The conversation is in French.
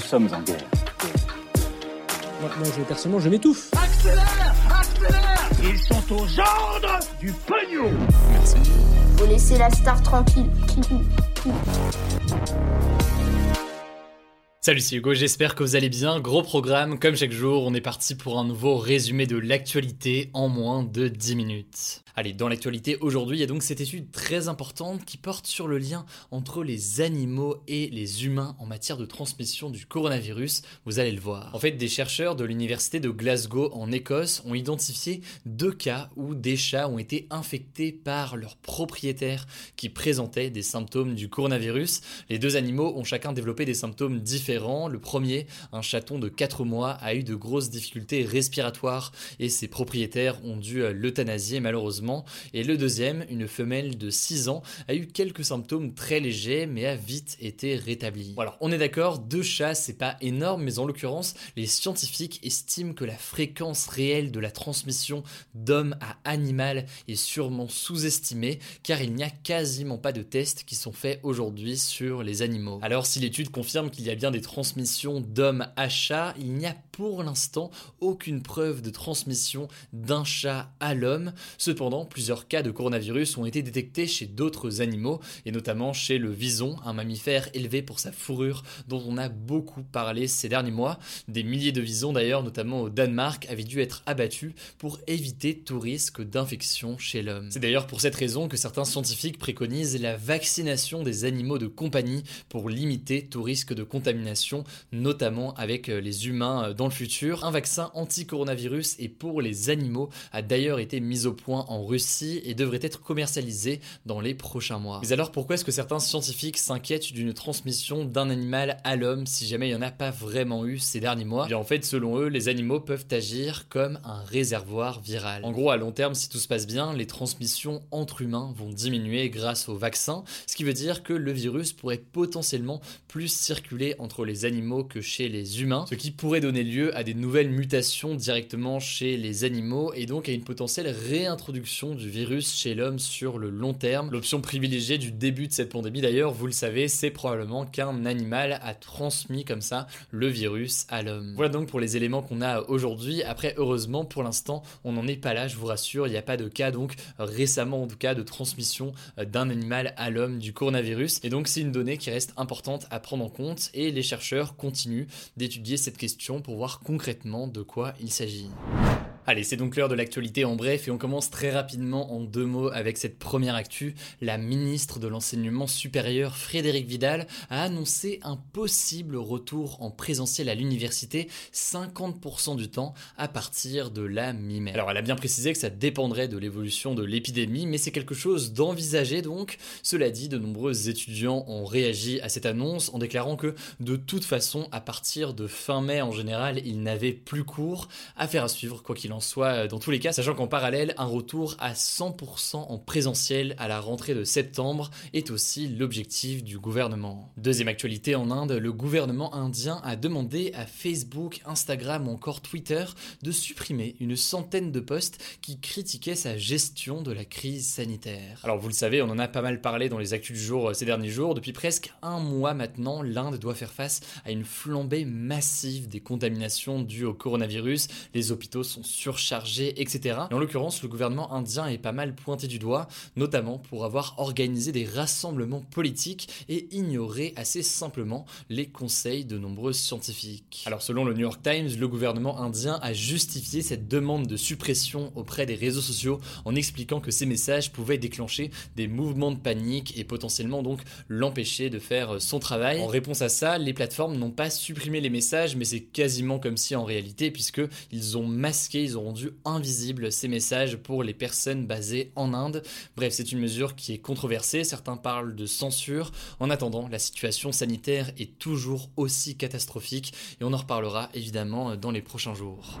Nous sommes en guerre. Moi, moi, je, personnellement, je m'étouffe. Accélère Accélère Ils sont aux ordres du pognon Faut laisser la star tranquille. Salut, c'est Hugo, j'espère que vous allez bien. Gros programme, comme chaque jour, on est parti pour un nouveau résumé de l'actualité en moins de 10 minutes. Allez, dans l'actualité aujourd'hui, il y a donc cette étude très importante qui porte sur le lien entre les animaux et les humains en matière de transmission du coronavirus. Vous allez le voir. En fait, des chercheurs de l'université de Glasgow en Écosse ont identifié deux cas où des chats ont été infectés par leurs propriétaires qui présentaient des symptômes du coronavirus. Les deux animaux ont chacun développé des symptômes différents. Le premier, un chaton de 4 mois, a eu de grosses difficultés respiratoires et ses propriétaires ont dû l'euthanasier malheureusement et le deuxième, une femelle de 6 ans, a eu quelques symptômes très légers mais a vite été rétablie. alors on est d'accord, deux chats c'est pas énorme, mais en l'occurrence, les scientifiques estiment que la fréquence réelle de la transmission d'homme à animal est sûrement sous-estimée car il n'y a quasiment pas de tests qui sont faits aujourd'hui sur les animaux. Alors si l'étude confirme qu'il y a bien des transmissions d'homme à chat, il n'y a pour l'instant aucune preuve de transmission d'un chat à l'homme. Cependant, plusieurs cas de coronavirus ont été détectés chez d'autres animaux, et notamment chez le vison, un mammifère élevé pour sa fourrure dont on a beaucoup parlé ces derniers mois. Des milliers de visons d'ailleurs, notamment au Danemark, avaient dû être abattus pour éviter tout risque d'infection chez l'homme. C'est d'ailleurs pour cette raison que certains scientifiques préconisent la vaccination des animaux de compagnie pour limiter tout risque de contamination, notamment avec les humains dans futur. Un vaccin anti-coronavirus et pour les animaux a d'ailleurs été mis au point en Russie et devrait être commercialisé dans les prochains mois. Mais alors pourquoi est-ce que certains scientifiques s'inquiètent d'une transmission d'un animal à l'homme si jamais il n'y en a pas vraiment eu ces derniers mois? Et en fait, selon eux, les animaux peuvent agir comme un réservoir viral. En gros, à long terme, si tout se passe bien, les transmissions entre humains vont diminuer grâce au vaccin, ce qui veut dire que le virus pourrait potentiellement plus circuler entre les animaux que chez les humains, ce qui pourrait donner lieu à des nouvelles mutations directement chez les animaux et donc à une potentielle réintroduction du virus chez l'homme sur le long terme. L'option privilégiée du début de cette pandémie d'ailleurs, vous le savez, c'est probablement qu'un animal a transmis comme ça le virus à l'homme. Voilà donc pour les éléments qu'on a aujourd'hui. Après, heureusement, pour l'instant, on n'en est pas là, je vous rassure, il n'y a pas de cas donc récemment en tout cas de transmission euh, d'un animal à l'homme du coronavirus. Et donc c'est une donnée qui reste importante à prendre en compte et les chercheurs continuent d'étudier cette question pour concrètement de quoi il s'agit. Allez, c'est donc l'heure de l'actualité en bref et on commence très rapidement en deux mots avec cette première actu. La ministre de l'enseignement supérieur Frédéric Vidal a annoncé un possible retour en présentiel à l'université 50% du temps à partir de la mi-mai. Alors elle a bien précisé que ça dépendrait de l'évolution de l'épidémie, mais c'est quelque chose d'envisagé donc. Cela dit, de nombreux étudiants ont réagi à cette annonce en déclarant que de toute façon, à partir de fin mai en général, ils n'avaient plus cours. Affaire à suivre quoi qu'il en soit euh, dans tous les cas, sachant qu'en parallèle, un retour à 100% en présentiel à la rentrée de septembre est aussi l'objectif du gouvernement. Deuxième actualité en Inde, le gouvernement indien a demandé à Facebook, Instagram ou encore Twitter de supprimer une centaine de posts qui critiquaient sa gestion de la crise sanitaire. Alors vous le savez, on en a pas mal parlé dans les actus du jour euh, ces derniers jours. Depuis presque un mois maintenant, l'Inde doit faire face à une flambée massive des contaminations dues au coronavirus. Les hôpitaux sont surchargés, etc. Et en l'occurrence, le gouvernement indien est pas mal pointé du doigt, notamment pour avoir organisé des rassemblements politiques et ignoré assez simplement les conseils de nombreux scientifiques. Alors selon le New York Times, le gouvernement indien a justifié cette demande de suppression auprès des réseaux sociaux en expliquant que ces messages pouvaient déclencher des mouvements de panique et potentiellement donc l'empêcher de faire son travail. En réponse à ça, les plateformes n'ont pas supprimé les messages, mais c'est quasiment comme si en réalité, puisque ils ont masqué ont rendu invisibles ces messages pour les personnes basées en Inde. Bref, c'est une mesure qui est controversée, certains parlent de censure. En attendant, la situation sanitaire est toujours aussi catastrophique et on en reparlera évidemment dans les prochains jours.